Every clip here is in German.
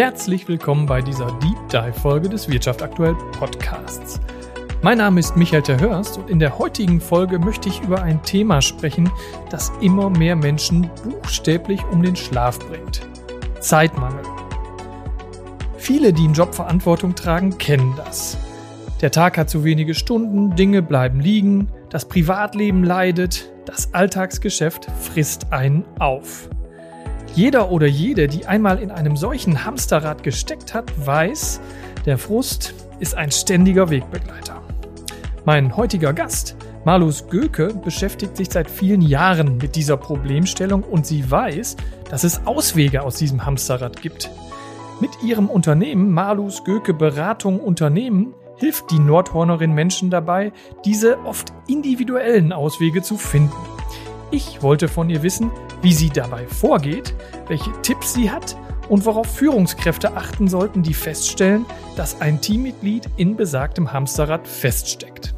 Herzlich willkommen bei dieser Deep Dive Folge des Wirtschaft aktuell Podcasts. Mein Name ist Michael Terhörst und in der heutigen Folge möchte ich über ein Thema sprechen, das immer mehr Menschen buchstäblich um den Schlaf bringt. Zeitmangel. Viele, die in Job Verantwortung tragen, kennen das. Der Tag hat zu wenige Stunden, Dinge bleiben liegen, das Privatleben leidet, das Alltagsgeschäft frisst einen auf. Jeder oder jede, die einmal in einem solchen Hamsterrad gesteckt hat, weiß, der Frust ist ein ständiger Wegbegleiter. Mein heutiger Gast, Malus Göke, beschäftigt sich seit vielen Jahren mit dieser Problemstellung und sie weiß, dass es Auswege aus diesem Hamsterrad gibt. Mit ihrem Unternehmen Malus Göke Beratung Unternehmen hilft die Nordhornerin Menschen dabei, diese oft individuellen Auswege zu finden. Ich wollte von ihr wissen, wie sie dabei vorgeht, welche Tipps sie hat und worauf Führungskräfte achten sollten, die feststellen, dass ein Teammitglied in besagtem Hamsterrad feststeckt.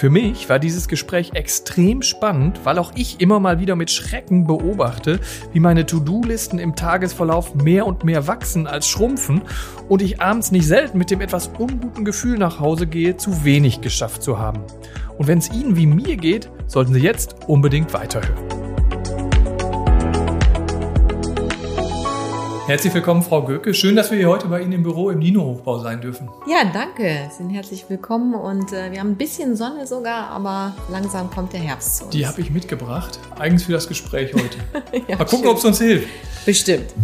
Für mich war dieses Gespräch extrem spannend, weil auch ich immer mal wieder mit Schrecken beobachte, wie meine To-Do-Listen im Tagesverlauf mehr und mehr wachsen als schrumpfen und ich abends nicht selten mit dem etwas unguten Gefühl nach Hause gehe, zu wenig geschafft zu haben. Und wenn es Ihnen wie mir geht, sollten Sie jetzt unbedingt weiterhören. Herzlich willkommen, Frau Göke. Schön, dass wir hier heute bei Ihnen im Büro im Nino-Hochbau sein dürfen. Ja, danke. Sie sind herzlich willkommen und äh, wir haben ein bisschen Sonne sogar, aber langsam kommt der Herbst zu uns. Die habe ich mitgebracht, eigens für das Gespräch heute. ja, Mal gucken, ob es uns hilft. Bestimmt.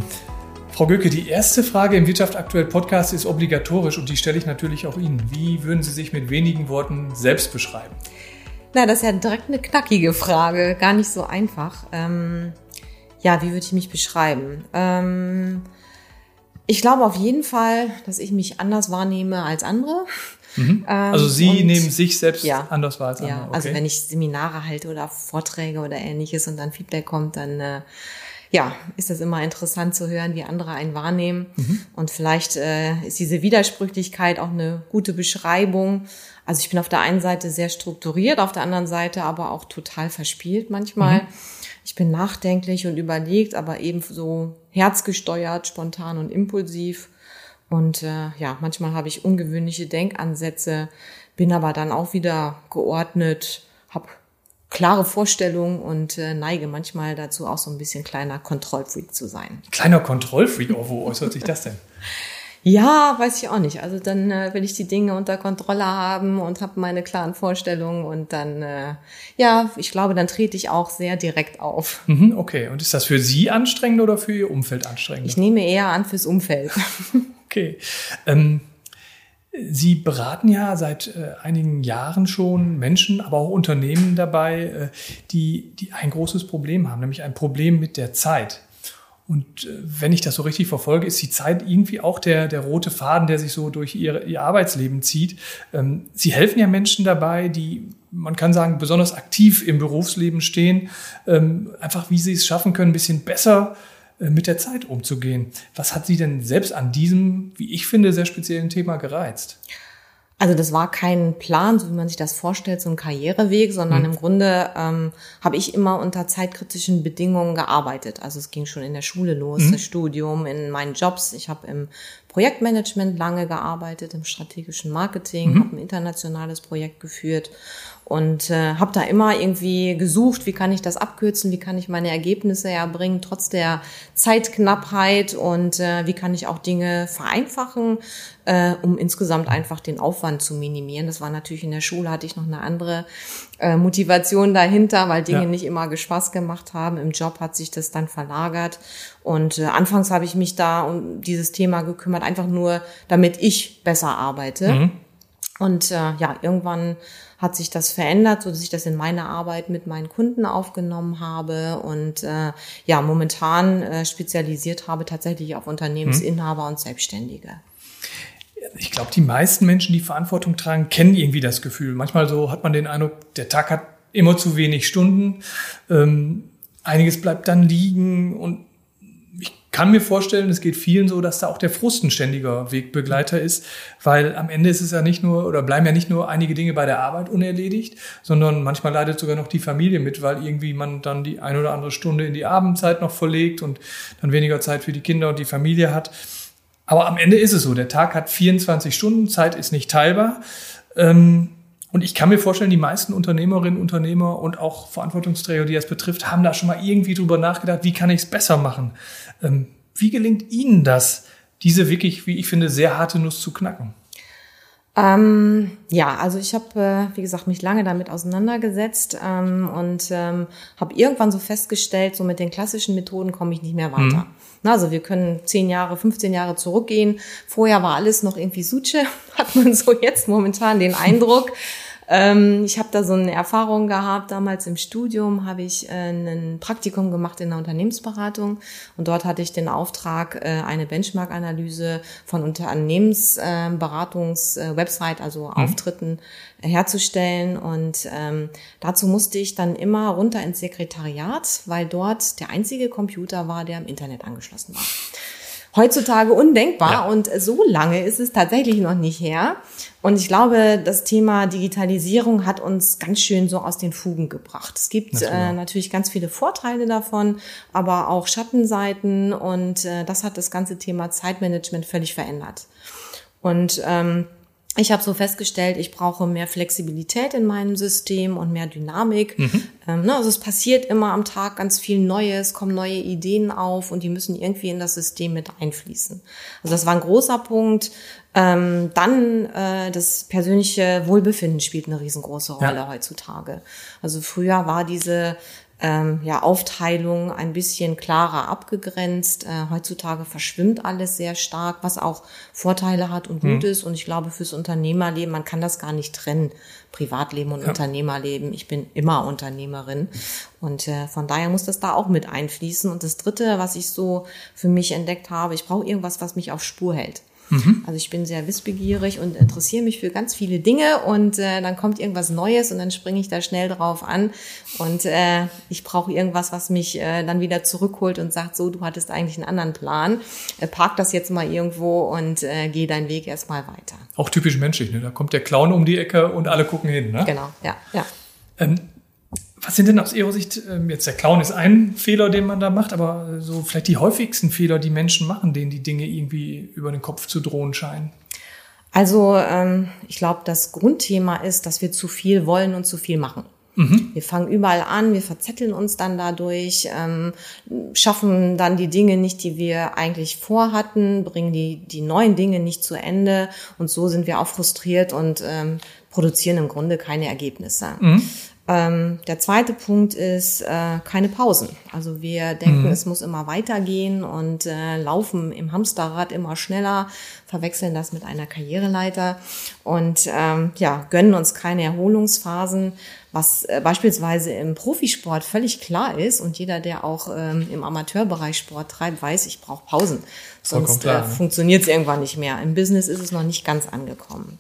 Frau Göke, die erste Frage im Wirtschaft aktuell Podcast ist obligatorisch und die stelle ich natürlich auch Ihnen. Wie würden Sie sich mit wenigen Worten selbst beschreiben? Na, das ist ja direkt eine knackige Frage, gar nicht so einfach. Ähm ja, wie würde ich mich beschreiben? Ähm, ich glaube auf jeden Fall, dass ich mich anders wahrnehme als andere. Mhm. Ähm, also Sie nehmen sich selbst ja, anders wahr als andere. Ja, also okay. also wenn ich Seminare halte oder Vorträge oder ähnliches und dann Feedback kommt, dann äh, ja, ist das immer interessant zu hören, wie andere einen wahrnehmen. Mhm. Und vielleicht äh, ist diese Widersprüchlichkeit auch eine gute Beschreibung. Also ich bin auf der einen Seite sehr strukturiert, auf der anderen Seite aber auch total verspielt manchmal. Mhm. Ich bin nachdenklich und überlegt, aber eben so herzgesteuert, spontan und impulsiv. Und äh, ja, manchmal habe ich ungewöhnliche Denkansätze, bin aber dann auch wieder geordnet, habe klare Vorstellungen und äh, neige manchmal dazu auch so ein bisschen kleiner Kontrollfreak zu sein. Kleiner Kontrollfreak, oh, wo äußert sich das denn? Ja, weiß ich auch nicht. Also dann äh, will ich die Dinge unter Kontrolle haben und habe meine klaren Vorstellungen und dann, äh, ja, ich glaube, dann trete ich auch sehr direkt auf. Mhm, okay, und ist das für Sie anstrengend oder für Ihr Umfeld anstrengend? Ich nehme eher an fürs Umfeld. okay. Ähm, Sie beraten ja seit äh, einigen Jahren schon Menschen, aber auch Unternehmen dabei, äh, die, die ein großes Problem haben, nämlich ein Problem mit der Zeit. Und äh, wenn ich das so richtig verfolge, ist die Zeit irgendwie auch der, der rote Faden, der sich so durch ihr, ihr Arbeitsleben zieht. Ähm, Sie helfen ja Menschen dabei, die, man kann sagen, besonders aktiv im Berufsleben stehen, ähm, einfach wie sie es schaffen können, ein bisschen besser äh, mit der Zeit umzugehen. Was hat Sie denn selbst an diesem, wie ich finde, sehr speziellen Thema gereizt? Also das war kein Plan, so wie man sich das vorstellt, so ein Karriereweg, sondern mhm. im Grunde ähm, habe ich immer unter zeitkritischen Bedingungen gearbeitet. Also es ging schon in der Schule los, mhm. das Studium, in meinen Jobs. Ich habe im Projektmanagement lange gearbeitet, im strategischen Marketing, mhm. habe ein internationales Projekt geführt und äh, habe da immer irgendwie gesucht, wie kann ich das abkürzen, wie kann ich meine Ergebnisse erbringen, trotz der Zeitknappheit und äh, wie kann ich auch Dinge vereinfachen, äh, um insgesamt einfach den Aufwand zu minimieren. Das war natürlich in der Schule, hatte ich noch eine andere äh, Motivation dahinter, weil Dinge ja. nicht immer Spaß gemacht haben. Im Job hat sich das dann verlagert und äh, anfangs habe ich mich da um dieses Thema gekümmert, einfach nur, damit ich besser arbeite. Mhm. Und äh, ja, irgendwann hat sich das verändert, so dass ich das in meine Arbeit mit meinen Kunden aufgenommen habe und äh, ja, momentan äh, spezialisiert habe tatsächlich auf Unternehmensinhaber mhm. und Selbstständige. Ich glaube, die meisten Menschen, die Verantwortung tragen, kennen irgendwie das Gefühl. Manchmal so hat man den Eindruck, der Tag hat immer zu wenig Stunden. Ähm, einiges bleibt dann liegen und kann mir vorstellen, es geht vielen so, dass da auch der Frust ein ständiger Wegbegleiter ist, weil am Ende ist es ja nicht nur oder bleiben ja nicht nur einige Dinge bei der Arbeit unerledigt, sondern manchmal leidet sogar noch die Familie mit, weil irgendwie man dann die ein oder andere Stunde in die Abendzeit noch verlegt und dann weniger Zeit für die Kinder und die Familie hat. Aber am Ende ist es so, der Tag hat 24 Stunden, Zeit ist nicht teilbar. Ähm, und ich kann mir vorstellen, die meisten Unternehmerinnen, Unternehmer und auch Verantwortungsträger, die das betrifft, haben da schon mal irgendwie drüber nachgedacht, wie kann ich es besser machen? Ähm, wie gelingt Ihnen das, diese wirklich, wie ich finde, sehr harte Nuss zu knacken? Ähm, ja, also ich habe, äh, wie gesagt, mich lange damit auseinandergesetzt ähm, und ähm, habe irgendwann so festgestellt, so mit den klassischen Methoden komme ich nicht mehr weiter. Mhm. Na, also wir können zehn Jahre, 15 Jahre zurückgehen. Vorher war alles noch irgendwie Suche, hat man so jetzt momentan den Eindruck. Ähm, ich habe da so eine Erfahrung gehabt. Damals im Studium habe ich äh, ein Praktikum gemacht in der Unternehmensberatung und dort hatte ich den Auftrag, äh, eine Benchmark-Analyse von Unternehmensberatungs-Website, äh, also mhm. Auftritten herzustellen. Und ähm, dazu musste ich dann immer runter ins Sekretariat, weil dort der einzige Computer war, der im Internet angeschlossen war heutzutage undenkbar ja. und so lange ist es tatsächlich noch nicht her. Und ich glaube, das Thema Digitalisierung hat uns ganz schön so aus den Fugen gebracht. Es gibt äh, natürlich ganz viele Vorteile davon, aber auch Schattenseiten und äh, das hat das ganze Thema Zeitmanagement völlig verändert. Und ähm, ich habe so festgestellt, ich brauche mehr Flexibilität in meinem System und mehr Dynamik. Mhm. Ähm, ne, also es passiert immer am Tag ganz viel Neues, kommen neue Ideen auf und die müssen irgendwie in das System mit einfließen. Also das war ein großer Punkt. Ähm, dann äh, das persönliche Wohlbefinden spielt eine riesengroße Rolle ja. heutzutage. Also früher war diese ähm, ja, Aufteilung ein bisschen klarer abgegrenzt. Äh, heutzutage verschwimmt alles sehr stark, was auch Vorteile hat und gut mhm. ist. Und ich glaube, fürs Unternehmerleben, man kann das gar nicht trennen. Privatleben und ja. Unternehmerleben. Ich bin immer Unternehmerin. Und äh, von daher muss das da auch mit einfließen. Und das Dritte, was ich so für mich entdeckt habe, ich brauche irgendwas, was mich auf Spur hält. Mhm. Also ich bin sehr wissbegierig und interessiere mich für ganz viele Dinge und äh, dann kommt irgendwas Neues und dann springe ich da schnell drauf an und äh, ich brauche irgendwas, was mich äh, dann wieder zurückholt und sagt, so, du hattest eigentlich einen anderen Plan, äh, park das jetzt mal irgendwo und äh, geh deinen Weg erstmal weiter. Auch typisch menschlich, ne? Da kommt der Clown um die Ecke und alle gucken hin, ne? Genau, ja, ja. Ähm, was sind denn aus Ihrer Sicht, ähm, jetzt der Clown ist ein Fehler, den man da macht, aber so vielleicht die häufigsten Fehler, die Menschen machen, denen die Dinge irgendwie über den Kopf zu drohen scheinen? Also ähm, ich glaube, das Grundthema ist, dass wir zu viel wollen und zu viel machen. Mhm. Wir fangen überall an, wir verzetteln uns dann dadurch, ähm, schaffen dann die Dinge nicht, die wir eigentlich vorhatten, bringen die, die neuen Dinge nicht zu Ende und so sind wir auch frustriert und ähm, produzieren im Grunde keine Ergebnisse. Mhm. Ähm, der zweite Punkt ist äh, keine Pausen. Also wir denken, mhm. es muss immer weitergehen und äh, laufen im Hamsterrad immer schneller, verwechseln das mit einer Karriereleiter und ähm, ja gönnen uns keine Erholungsphasen, was äh, beispielsweise im Profisport völlig klar ist und jeder, der auch ähm, im Amateurbereich Sport treibt, weiß, ich brauche Pausen, sonst klar, äh, ne? funktioniert es irgendwann nicht mehr. Im Business ist es noch nicht ganz angekommen.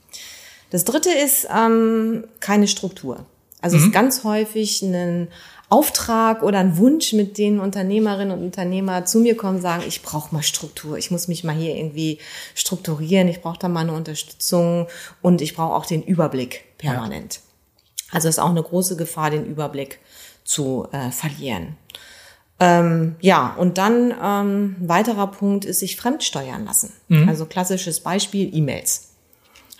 Das dritte ist ähm, keine Struktur. Also mhm. es ist ganz häufig ein Auftrag oder ein Wunsch, mit denen Unternehmerinnen und Unternehmer zu mir kommen, sagen, ich brauche mal Struktur, ich muss mich mal hier irgendwie strukturieren, ich brauche da mal eine Unterstützung und ich brauche auch den Überblick permanent. Ja. Also ist auch eine große Gefahr, den Überblick zu äh, verlieren. Ähm, ja, und dann ähm, weiterer Punkt ist sich fremdsteuern lassen. Mhm. Also klassisches Beispiel E-Mails.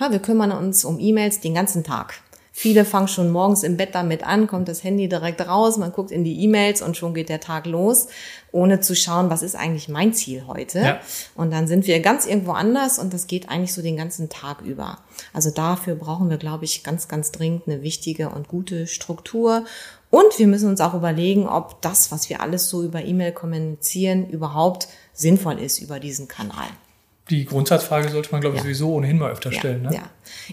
Ja, wir kümmern uns um E-Mails den ganzen Tag. Viele fangen schon morgens im Bett damit an, kommt das Handy direkt raus, man guckt in die E-Mails und schon geht der Tag los, ohne zu schauen, was ist eigentlich mein Ziel heute. Ja. Und dann sind wir ganz irgendwo anders und das geht eigentlich so den ganzen Tag über. Also dafür brauchen wir, glaube ich, ganz, ganz dringend eine wichtige und gute Struktur. Und wir müssen uns auch überlegen, ob das, was wir alles so über E-Mail kommunizieren, überhaupt sinnvoll ist über diesen Kanal die Grundsatzfrage sollte man, glaube ich, ja. sowieso ohnehin mal öfter ja, stellen. Ne? Ja,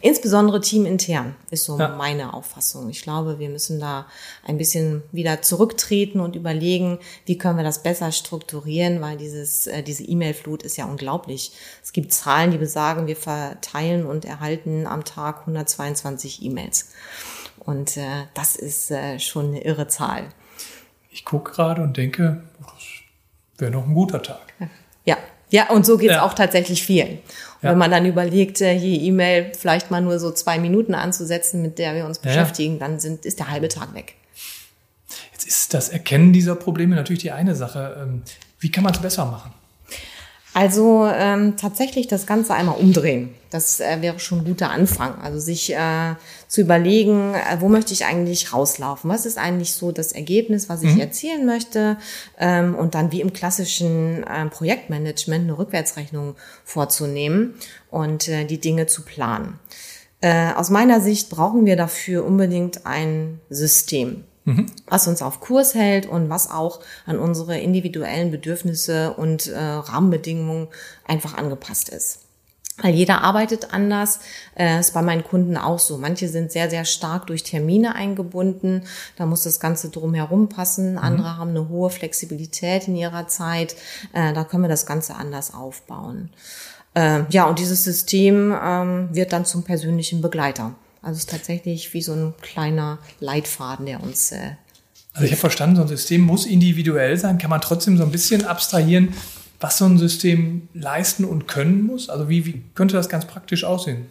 insbesondere teamintern ist so ja. meine Auffassung. Ich glaube, wir müssen da ein bisschen wieder zurücktreten und überlegen, wie können wir das besser strukturieren, weil dieses, äh, diese E-Mail-Flut ist ja unglaublich. Es gibt Zahlen, die besagen, wir verteilen und erhalten am Tag 122 E-Mails. Und äh, das ist äh, schon eine irre Zahl. Ich gucke gerade und denke, das wäre noch ein guter Tag. Ja, und so geht's ja. auch tatsächlich vielen. Ja. Wenn man dann überlegt, äh, hier E-Mail vielleicht mal nur so zwei Minuten anzusetzen, mit der wir uns beschäftigen, dann sind, ist der halbe Tag weg. Jetzt ist das Erkennen dieser Probleme natürlich die eine Sache. Ähm, wie kann man es besser machen? Also ähm, tatsächlich das Ganze einmal umdrehen. Das äh, wäre schon ein guter Anfang. Also sich äh, zu überlegen, äh, wo möchte ich eigentlich rauslaufen? Was ist eigentlich so das Ergebnis, was ich mhm. erzielen möchte? Ähm, und dann wie im klassischen äh, Projektmanagement eine Rückwärtsrechnung vorzunehmen und äh, die Dinge zu planen. Äh, aus meiner Sicht brauchen wir dafür unbedingt ein System mhm. was uns auf Kurs hält und was auch an unsere individuellen Bedürfnisse und äh, Rahmenbedingungen einfach angepasst ist. Weil jeder arbeitet anders, äh, ist bei meinen Kunden auch so. Manche sind sehr, sehr stark durch Termine eingebunden. Da muss das Ganze drumherum passen. Mhm. Andere haben eine hohe Flexibilität in ihrer Zeit. Äh, da können wir das Ganze anders aufbauen. Äh, ja, und dieses System ähm, wird dann zum persönlichen Begleiter. Also es ist tatsächlich wie so ein kleiner Leitfaden, der uns. Äh, also ich habe verstanden, so ein System muss individuell sein. Kann man trotzdem so ein bisschen abstrahieren, was so ein System leisten und können muss? Also wie, wie könnte das ganz praktisch aussehen?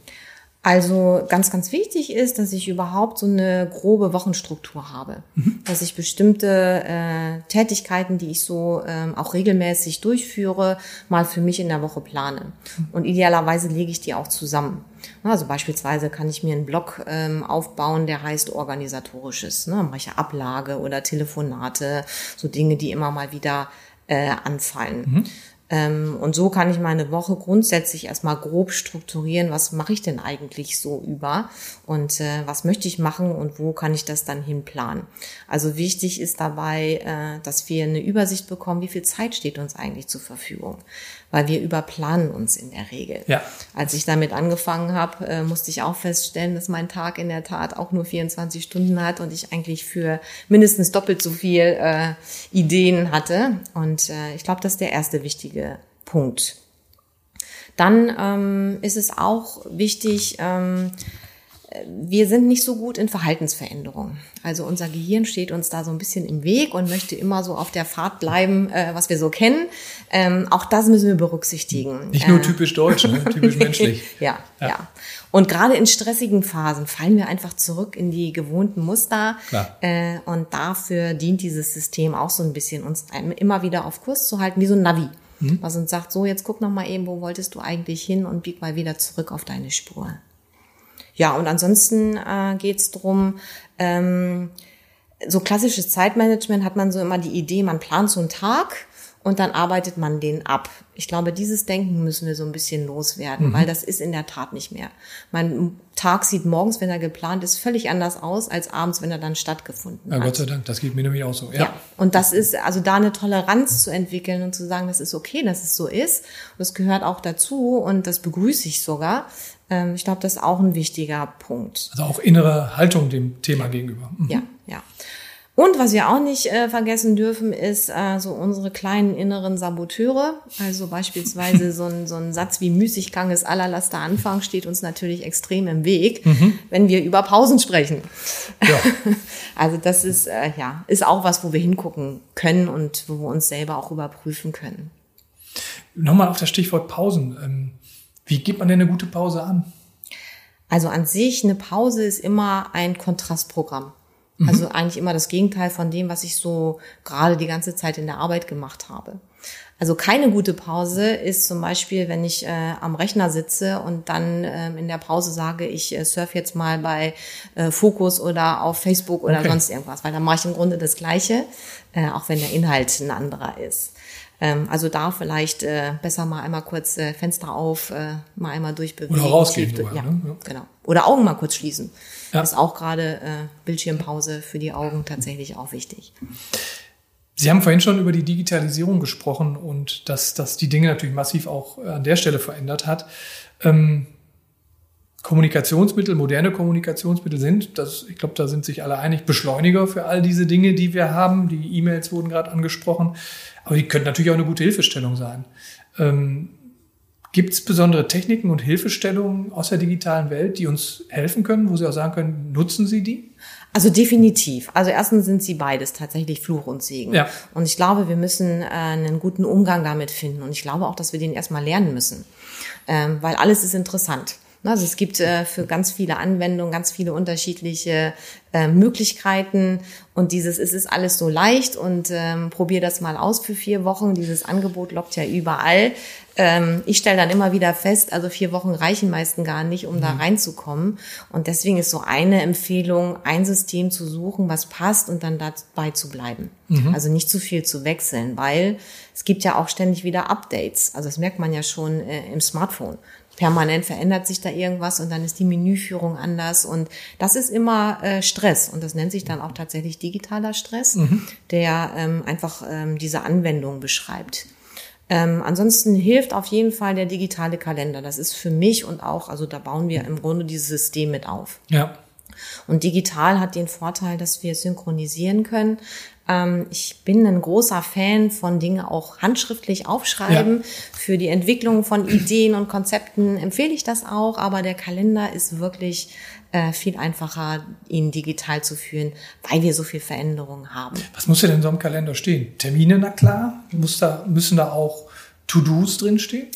Also ganz, ganz wichtig ist, dass ich überhaupt so eine grobe Wochenstruktur habe. Mhm. Dass ich bestimmte äh, Tätigkeiten, die ich so ähm, auch regelmäßig durchführe, mal für mich in der Woche plane. Mhm. Und idealerweise lege ich die auch zusammen. Also beispielsweise kann ich mir einen Blog ähm, aufbauen, der heißt organisatorisches. Ne? Mache ich Ablage oder Telefonate, so Dinge, die immer mal wieder äh, anfallen. Mhm. Ähm, und so kann ich meine Woche grundsätzlich erstmal grob strukturieren, was mache ich denn eigentlich so über und äh, was möchte ich machen und wo kann ich das dann hinplanen. Also wichtig ist dabei, äh, dass wir eine Übersicht bekommen, wie viel Zeit steht uns eigentlich zur Verfügung weil wir überplanen uns in der Regel. Ja. Als ich damit angefangen habe, äh, musste ich auch feststellen, dass mein Tag in der Tat auch nur 24 Stunden hat und ich eigentlich für mindestens doppelt so viel äh, Ideen hatte. Und äh, ich glaube, das ist der erste wichtige Punkt. Dann ähm, ist es auch wichtig, ähm, wir sind nicht so gut in Verhaltensveränderungen. Also unser Gehirn steht uns da so ein bisschen im Weg und möchte immer so auf der Fahrt bleiben, äh, was wir so kennen. Ähm, auch das müssen wir berücksichtigen. Nicht nur äh, typisch deutsch, ne? typisch menschlich. ja, ja, ja. Und gerade in stressigen Phasen fallen wir einfach zurück in die gewohnten Muster. Äh, und dafür dient dieses System auch so ein bisschen, uns immer wieder auf Kurs zu halten, wie so ein Navi. Mhm. Was uns sagt, so jetzt guck noch mal eben, wo wolltest du eigentlich hin und bieg mal wieder zurück auf deine Spur. Ja, und ansonsten äh, geht es darum, ähm, so klassisches Zeitmanagement hat man so immer die Idee, man plant so einen Tag und dann arbeitet man den ab. Ich glaube, dieses Denken müssen wir so ein bisschen loswerden, mhm. weil das ist in der Tat nicht mehr. Mein Tag sieht morgens, wenn er geplant ist, völlig anders aus als abends, wenn er dann stattgefunden ja, hat. Gott sei Dank, das geht mir nämlich auch so. Ja. ja. Und das ist, also da eine Toleranz zu entwickeln und zu sagen, das ist okay, dass es so ist. Das gehört auch dazu und das begrüße ich sogar. Ähm, ich glaube, das ist auch ein wichtiger Punkt. Also auch innere Haltung dem Thema gegenüber. Mhm. Ja, ja. Und was wir auch nicht äh, vergessen dürfen, ist äh, so unsere kleinen inneren Saboteure. Also beispielsweise so ein, so ein Satz wie Müßiggang ist allerlaster Anfang steht uns natürlich extrem im Weg, mhm. wenn wir über Pausen sprechen. Ja. Also das ist äh, ja ist auch was, wo wir hingucken können und wo wir uns selber auch überprüfen können. Nochmal auf das Stichwort Pausen. Ähm, wie gibt man denn eine gute Pause an? Also an sich, eine Pause ist immer ein Kontrastprogramm. Mhm. Also eigentlich immer das Gegenteil von dem, was ich so gerade die ganze Zeit in der Arbeit gemacht habe. Also keine gute Pause ist zum Beispiel, wenn ich äh, am Rechner sitze und dann ähm, in der Pause sage, ich äh, surf jetzt mal bei äh, Fokus oder auf Facebook oder okay. sonst irgendwas, weil dann mache ich im Grunde das Gleiche, äh, auch wenn der Inhalt ein anderer ist. Ähm, also da vielleicht äh, besser mal einmal kurz äh, Fenster auf, äh, mal einmal durchbewegen. Oder rausgehen. Sogar, ja, ne? ja, genau. Oder Augen mal kurz schließen. Ja. Ist auch gerade äh, Bildschirmpause für die Augen tatsächlich auch wichtig. Sie haben vorhin schon über die Digitalisierung gesprochen und dass, dass die Dinge natürlich massiv auch äh, an der Stelle verändert hat. Ähm, Kommunikationsmittel, moderne Kommunikationsmittel sind, das, ich glaube, da sind sich alle einig, Beschleuniger für all diese Dinge, die wir haben. Die E-Mails wurden gerade angesprochen, aber die könnten natürlich auch eine gute Hilfestellung sein. Ähm, Gibt es besondere Techniken und Hilfestellungen aus der digitalen Welt, die uns helfen können, wo Sie auch sagen können, nutzen Sie die? Also definitiv. Also erstens sind sie beides tatsächlich Fluch und Segen. Ja. Und ich glaube, wir müssen äh, einen guten Umgang damit finden. Und ich glaube auch, dass wir den erstmal lernen müssen. Ähm, weil alles ist interessant. Also es gibt äh, für ganz viele Anwendungen ganz viele unterschiedliche äh, Möglichkeiten und dieses es ist alles so leicht und ähm, probier das mal aus für vier Wochen. Dieses Angebot lockt ja überall. Ähm, ich stelle dann immer wieder fest, also vier Wochen reichen meisten gar nicht, um mhm. da reinzukommen. Und deswegen ist so eine Empfehlung, ein System zu suchen, was passt und dann dabei zu bleiben. Mhm. Also nicht zu viel zu wechseln, weil es gibt ja auch ständig wieder Updates. Also das merkt man ja schon äh, im Smartphone permanent verändert sich da irgendwas und dann ist die Menüführung anders und das ist immer äh, Stress und das nennt sich dann auch tatsächlich digitaler Stress, mhm. der ähm, einfach ähm, diese Anwendung beschreibt. Ähm, ansonsten hilft auf jeden Fall der digitale Kalender. Das ist für mich und auch, also da bauen wir im Grunde dieses System mit auf. Ja. Und digital hat den Vorteil, dass wir synchronisieren können. Ähm, ich bin ein großer Fan von Dinge auch handschriftlich aufschreiben. Ja. Für die Entwicklung von Ideen und Konzepten empfehle ich das auch, aber der Kalender ist wirklich äh, viel einfacher, ihn digital zu führen, weil wir so viel Veränderungen haben. Was muss denn in so einem Kalender stehen? Termine, na klar? Muss da, müssen da auch To-Dos drinstehen?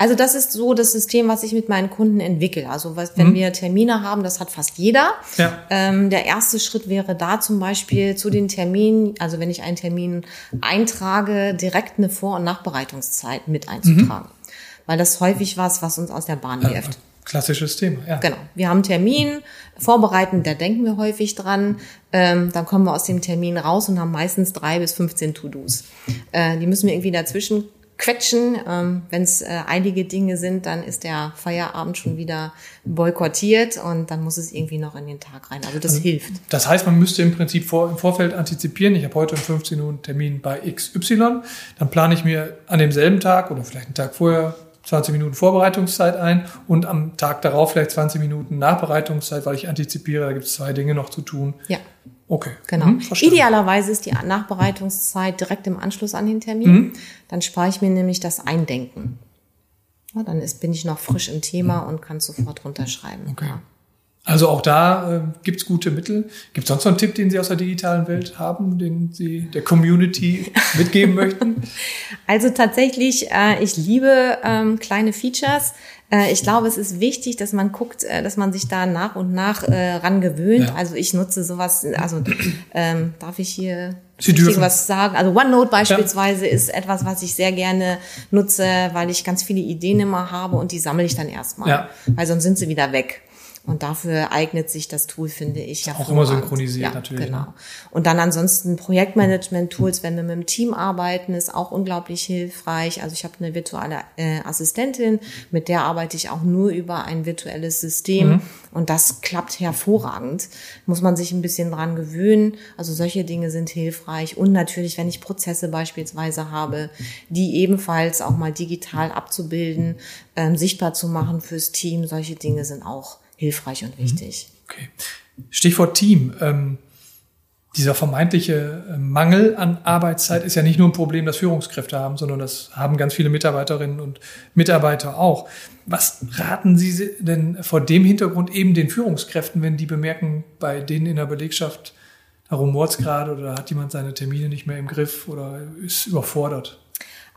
Also das ist so das System, was ich mit meinen Kunden entwickle. Also was, wenn mhm. wir Termine haben, das hat fast jeder. Ja. Ähm, der erste Schritt wäre da zum Beispiel zu den Terminen, also wenn ich einen Termin eintrage, direkt eine Vor- und Nachbereitungszeit mit einzutragen. Mhm. Weil das häufig was, was uns aus der Bahn wirft. Klassisches Thema, ja. Genau. Wir haben einen Termin, vorbereiten, da denken wir häufig dran. Ähm, dann kommen wir aus dem Termin raus und haben meistens drei bis 15 To-Dos. Äh, die müssen wir irgendwie dazwischen quetschen. Ähm, Wenn es äh, einige Dinge sind, dann ist der Feierabend schon wieder boykottiert und dann muss es irgendwie noch in den Tag rein. Also das also, hilft. Das heißt, man müsste im Prinzip vor, im Vorfeld antizipieren. Ich habe heute um 15 Uhr einen Termin bei XY. Dann plane ich mir an demselben Tag oder vielleicht einen Tag vorher 20 Minuten Vorbereitungszeit ein und am Tag darauf vielleicht 20 Minuten Nachbereitungszeit, weil ich antizipiere, da gibt es zwei Dinge noch zu tun. Ja. Okay. Genau. Mhm, Idealerweise ist die Nachbereitungszeit direkt im Anschluss an den Termin. Mhm. Dann spare ich mir nämlich das Eindenken. Ja, dann ist, bin ich noch frisch im Thema und kann sofort runterschreiben. Okay. Ja. Also auch da äh, gibt es gute Mittel. Gibt es sonst noch einen Tipp, den Sie aus der digitalen Welt haben, den Sie der Community mitgeben möchten? Also tatsächlich, äh, ich liebe ähm, kleine Features. Äh, ich glaube, es ist wichtig, dass man guckt, äh, dass man sich da nach und nach äh, ran gewöhnt. Ja. Also ich nutze sowas, also ähm, darf ich hier Sie dürfen. was sagen? Also OneNote beispielsweise ja. ist etwas, was ich sehr gerne nutze, weil ich ganz viele Ideen immer habe und die sammle ich dann erstmal. Ja. Weil sonst sind sie wieder weg. Und dafür eignet sich das Tool, finde ich. ja Auch immer synchronisiert ja, natürlich. Genau. Ne? Und dann ansonsten Projektmanagement-Tools, wenn wir mit dem Team arbeiten, ist auch unglaublich hilfreich. Also ich habe eine virtuelle äh, Assistentin, mit der arbeite ich auch nur über ein virtuelles System. Mhm. Und das klappt hervorragend. Muss man sich ein bisschen dran gewöhnen. Also solche Dinge sind hilfreich. Und natürlich, wenn ich Prozesse beispielsweise habe, die ebenfalls auch mal digital abzubilden, ähm, sichtbar zu machen fürs Team, solche Dinge sind auch hilfreich und wichtig. Okay. Stichwort Team. Ähm, dieser vermeintliche äh, Mangel an Arbeitszeit ist ja nicht nur ein Problem, das Führungskräfte haben, sondern das haben ganz viele Mitarbeiterinnen und Mitarbeiter auch. Was raten Sie denn vor dem Hintergrund eben den Führungskräften, wenn die bemerken, bei denen in der Belegschaft, da rumort gerade oder hat jemand seine Termine nicht mehr im Griff oder ist überfordert?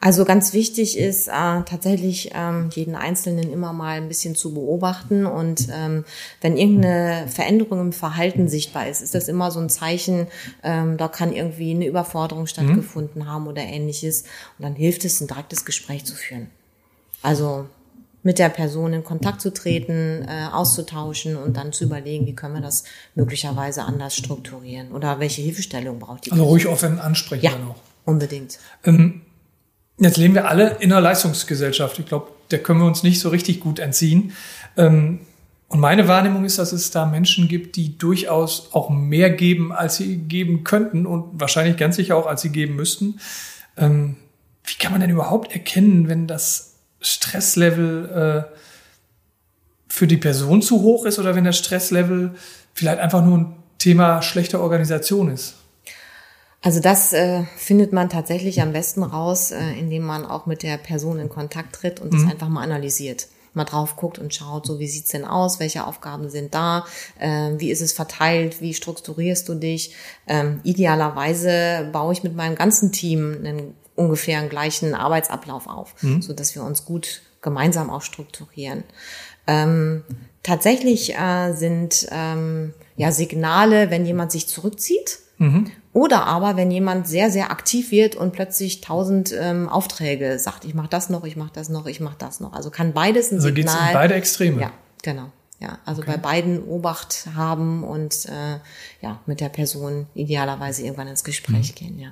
Also ganz wichtig ist äh, tatsächlich ähm, jeden Einzelnen immer mal ein bisschen zu beobachten und ähm, wenn irgendeine Veränderung im Verhalten sichtbar ist, ist das immer so ein Zeichen, ähm, da kann irgendwie eine Überforderung stattgefunden mhm. haben oder ähnliches und dann hilft es, ein direktes Gespräch zu führen. Also mit der Person in Kontakt zu treten, äh, auszutauschen und dann zu überlegen, wie können wir das möglicherweise anders strukturieren oder welche Hilfestellung braucht die. Also ruhig offen ansprechen ja, dann auch. Unbedingt. Ähm, Jetzt leben wir alle in einer Leistungsgesellschaft. Ich glaube, der können wir uns nicht so richtig gut entziehen. Ähm, und meine Wahrnehmung ist, dass es da Menschen gibt, die durchaus auch mehr geben, als sie geben könnten und wahrscheinlich ganz sicher auch, als sie geben müssten. Ähm, wie kann man denn überhaupt erkennen, wenn das Stresslevel äh, für die Person zu hoch ist oder wenn das Stresslevel vielleicht einfach nur ein Thema schlechter Organisation ist? Also das äh, findet man tatsächlich am besten raus, äh, indem man auch mit der Person in Kontakt tritt und mhm. das einfach mal analysiert. Mal drauf guckt und schaut, so wie sieht's denn aus, welche Aufgaben sind da, äh, wie ist es verteilt, wie strukturierst du dich. Ähm, idealerweise baue ich mit meinem ganzen Team einen ungefähr einen gleichen Arbeitsablauf auf, mhm. so dass wir uns gut gemeinsam auch strukturieren. Ähm, tatsächlich äh, sind ähm, ja Signale, wenn jemand sich zurückzieht. Mhm. Oder aber, wenn jemand sehr, sehr aktiv wird und plötzlich tausend ähm, Aufträge sagt, ich mache das noch, ich mache das noch, ich mache das noch. Also kann beides ein also Signal. Also geht's in beide Extreme. Ja, genau. Ja, also okay. bei beiden Obacht haben und äh, ja mit der Person idealerweise irgendwann ins Gespräch mhm. gehen. Ja.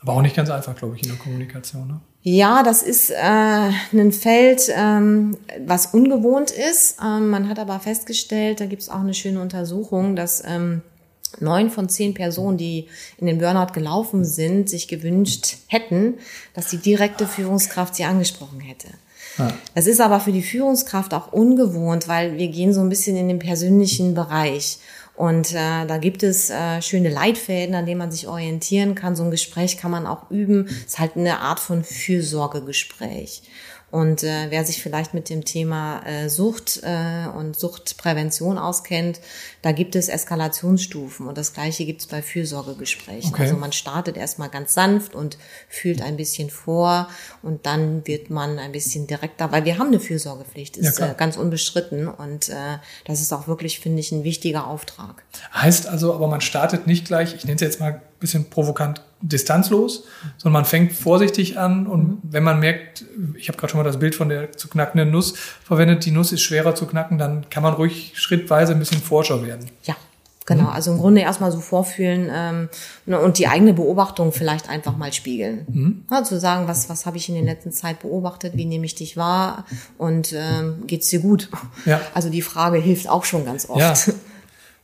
Aber auch nicht ganz einfach, glaube ich, in der Kommunikation. Ne? Ja, das ist äh, ein Feld, ähm, was ungewohnt ist. Ähm, man hat aber festgestellt, da gibt es auch eine schöne Untersuchung, dass ähm, neun von zehn Personen, die in den Burnout gelaufen sind, sich gewünscht hätten, dass die direkte Führungskraft sie angesprochen hätte. Das ist aber für die Führungskraft auch ungewohnt, weil wir gehen so ein bisschen in den persönlichen Bereich. Und äh, da gibt es äh, schöne Leitfäden, an denen man sich orientieren kann. So ein Gespräch kann man auch üben. Es ist halt eine Art von Fürsorgegespräch. Und äh, wer sich vielleicht mit dem Thema äh, Sucht äh, und Suchtprävention auskennt, da gibt es Eskalationsstufen und das gleiche gibt es bei Fürsorgegesprächen. Okay. Also man startet erstmal ganz sanft und fühlt ein bisschen vor und dann wird man ein bisschen direkter, weil wir haben eine Fürsorgepflicht, ist ja, äh, ganz unbestritten und äh, das ist auch wirklich, finde ich, ein wichtiger Auftrag. Heißt also, aber man startet nicht gleich, ich nenne es jetzt mal bisschen provokant distanzlos, sondern man fängt vorsichtig an und mhm. wenn man merkt, ich habe gerade schon mal das Bild von der zu knackenden Nuss verwendet, die Nuss ist schwerer zu knacken, dann kann man ruhig schrittweise ein bisschen forscher werden. Ja, genau. Mhm. Also im Grunde erstmal so vorfühlen ähm, ne, und die eigene Beobachtung vielleicht einfach mal spiegeln. Mhm. Ja, zu sagen, was, was habe ich in der letzten Zeit beobachtet, wie nehme ich dich wahr und ähm, geht's dir gut? Ja. Also die Frage hilft auch schon ganz oft. Ja.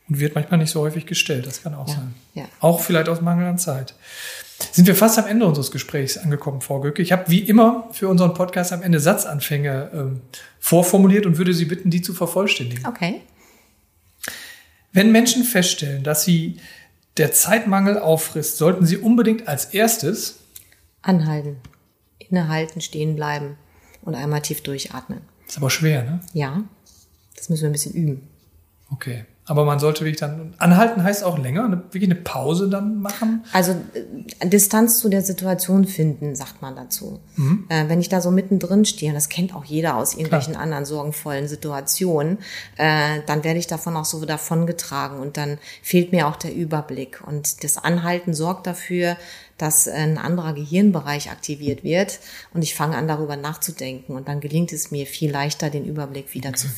Und wird manchmal nicht so häufig gestellt, das kann auch ja, sein. Ja. Auch vielleicht aus Mangel an Zeit. Sind wir fast am Ende unseres Gesprächs angekommen, Frau Göcke. Ich habe wie immer für unseren Podcast am Ende Satzanfänge ähm, vorformuliert und würde Sie bitten, die zu vervollständigen. Okay. Wenn Menschen feststellen, dass sie der Zeitmangel auffrisst, sollten sie unbedingt als erstes anhalten, innehalten, stehen bleiben und einmal tief durchatmen. Ist aber schwer, ne? Ja. Das müssen wir ein bisschen üben. Okay. Aber man sollte wirklich dann anhalten heißt auch länger, eine, wirklich eine Pause dann machen. Also äh, Distanz zu der Situation finden, sagt man dazu. Mhm. Äh, wenn ich da so mittendrin stehe, und das kennt auch jeder aus irgendwelchen Klar. anderen sorgenvollen Situationen, äh, dann werde ich davon auch so davongetragen und dann fehlt mir auch der Überblick. Und das Anhalten sorgt dafür, dass ein anderer Gehirnbereich aktiviert wird. Und ich fange an, darüber nachzudenken. Und dann gelingt es mir viel leichter, den Überblick wieder zu.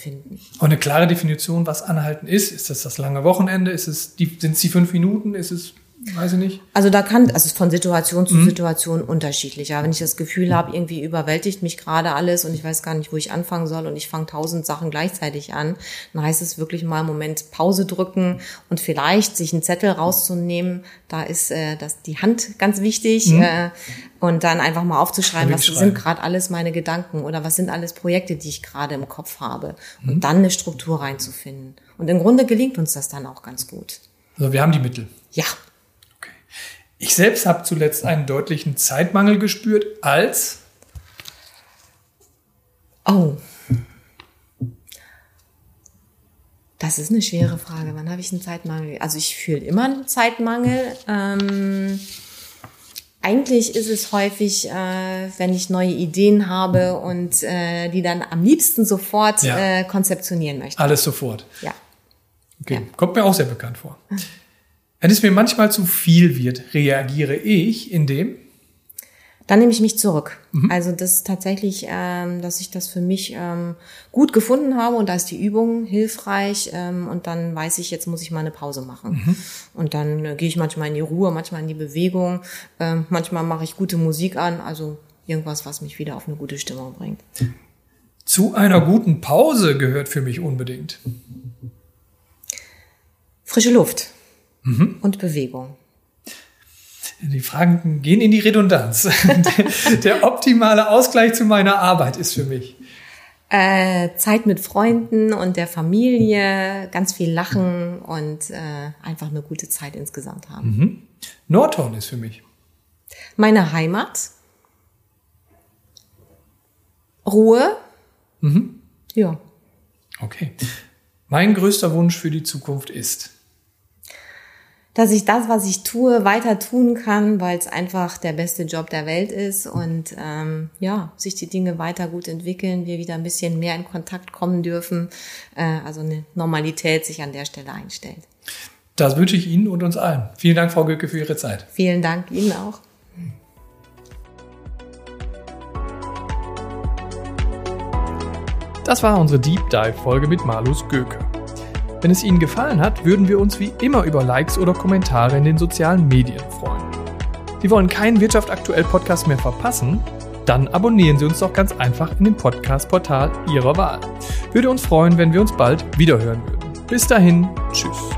Und eine klare Definition, was Anhalten ist, ist das das lange Wochenende, ist es die, sind es die fünf Minuten, ist es Weiß ich nicht. Also da kann, also von Situation zu mhm. Situation unterschiedlich. Ja, wenn ich das Gefühl habe, irgendwie überwältigt mich gerade alles und ich weiß gar nicht, wo ich anfangen soll und ich fange tausend Sachen gleichzeitig an, dann heißt es wirklich mal einen Moment Pause drücken und vielleicht sich einen Zettel rauszunehmen. Da ist äh, das die Hand ganz wichtig mhm. äh, und dann einfach mal aufzuschreiben, was sind gerade alles meine Gedanken oder was sind alles Projekte, die ich gerade im Kopf habe mhm. und dann eine Struktur reinzufinden. Und im Grunde gelingt uns das dann auch ganz gut. Also wir haben die Mittel. Ja. Ich selbst habe zuletzt einen deutlichen Zeitmangel gespürt, als Oh. Das ist eine schwere Frage. Wann habe ich einen Zeitmangel? Also ich fühle immer einen Zeitmangel. Ähm, eigentlich ist es häufig, äh, wenn ich neue Ideen habe und äh, die dann am liebsten sofort ja. äh, konzeptionieren möchte. Alles sofort. Ja. Okay, ja. kommt mir auch sehr bekannt vor. Wenn es mir manchmal zu viel wird, reagiere ich indem? Dann nehme ich mich zurück. Mhm. Also das ist tatsächlich, ähm, dass ich das für mich ähm, gut gefunden habe und da ist die Übung hilfreich ähm, und dann weiß ich, jetzt muss ich mal eine Pause machen. Mhm. Und dann äh, gehe ich manchmal in die Ruhe, manchmal in die Bewegung, ähm, manchmal mache ich gute Musik an, also irgendwas, was mich wieder auf eine gute Stimmung bringt. Zu einer guten Pause gehört für mich unbedingt. Frische Luft mhm. und Bewegung. Die Fragen gehen in die Redundanz. der, optimale Ausgleich zu meiner Arbeit ist für mich. Äh, Zeit mit Freunden und der Familie, ganz viel Lachen und äh, einfach eine gute Zeit insgesamt haben. Mhm. Nordhorn ist für mich. Meine Heimat. Ruhe. Mhm. Ja. Okay. Mein größter Wunsch für die Zukunft ist dass ich das, was ich tue, weiter tun kann, weil es einfach der beste Job der Welt ist und ähm, ja, sich die Dinge weiter gut entwickeln, wir wieder ein bisschen mehr in Kontakt kommen dürfen, äh, also eine Normalität sich an der Stelle einstellt. Das wünsche ich Ihnen und uns allen. Vielen Dank, Frau Göcke, für Ihre Zeit. Vielen Dank Ihnen auch. Das war unsere Deep Dive Folge mit Malus Göke. Wenn es Ihnen gefallen hat, würden wir uns wie immer über Likes oder Kommentare in den sozialen Medien freuen. Sie wollen keinen Wirtschaft aktuell Podcast mehr verpassen? Dann abonnieren Sie uns doch ganz einfach in dem Podcast-Portal Ihrer Wahl. Würde uns freuen, wenn wir uns bald wiederhören würden. Bis dahin, tschüss.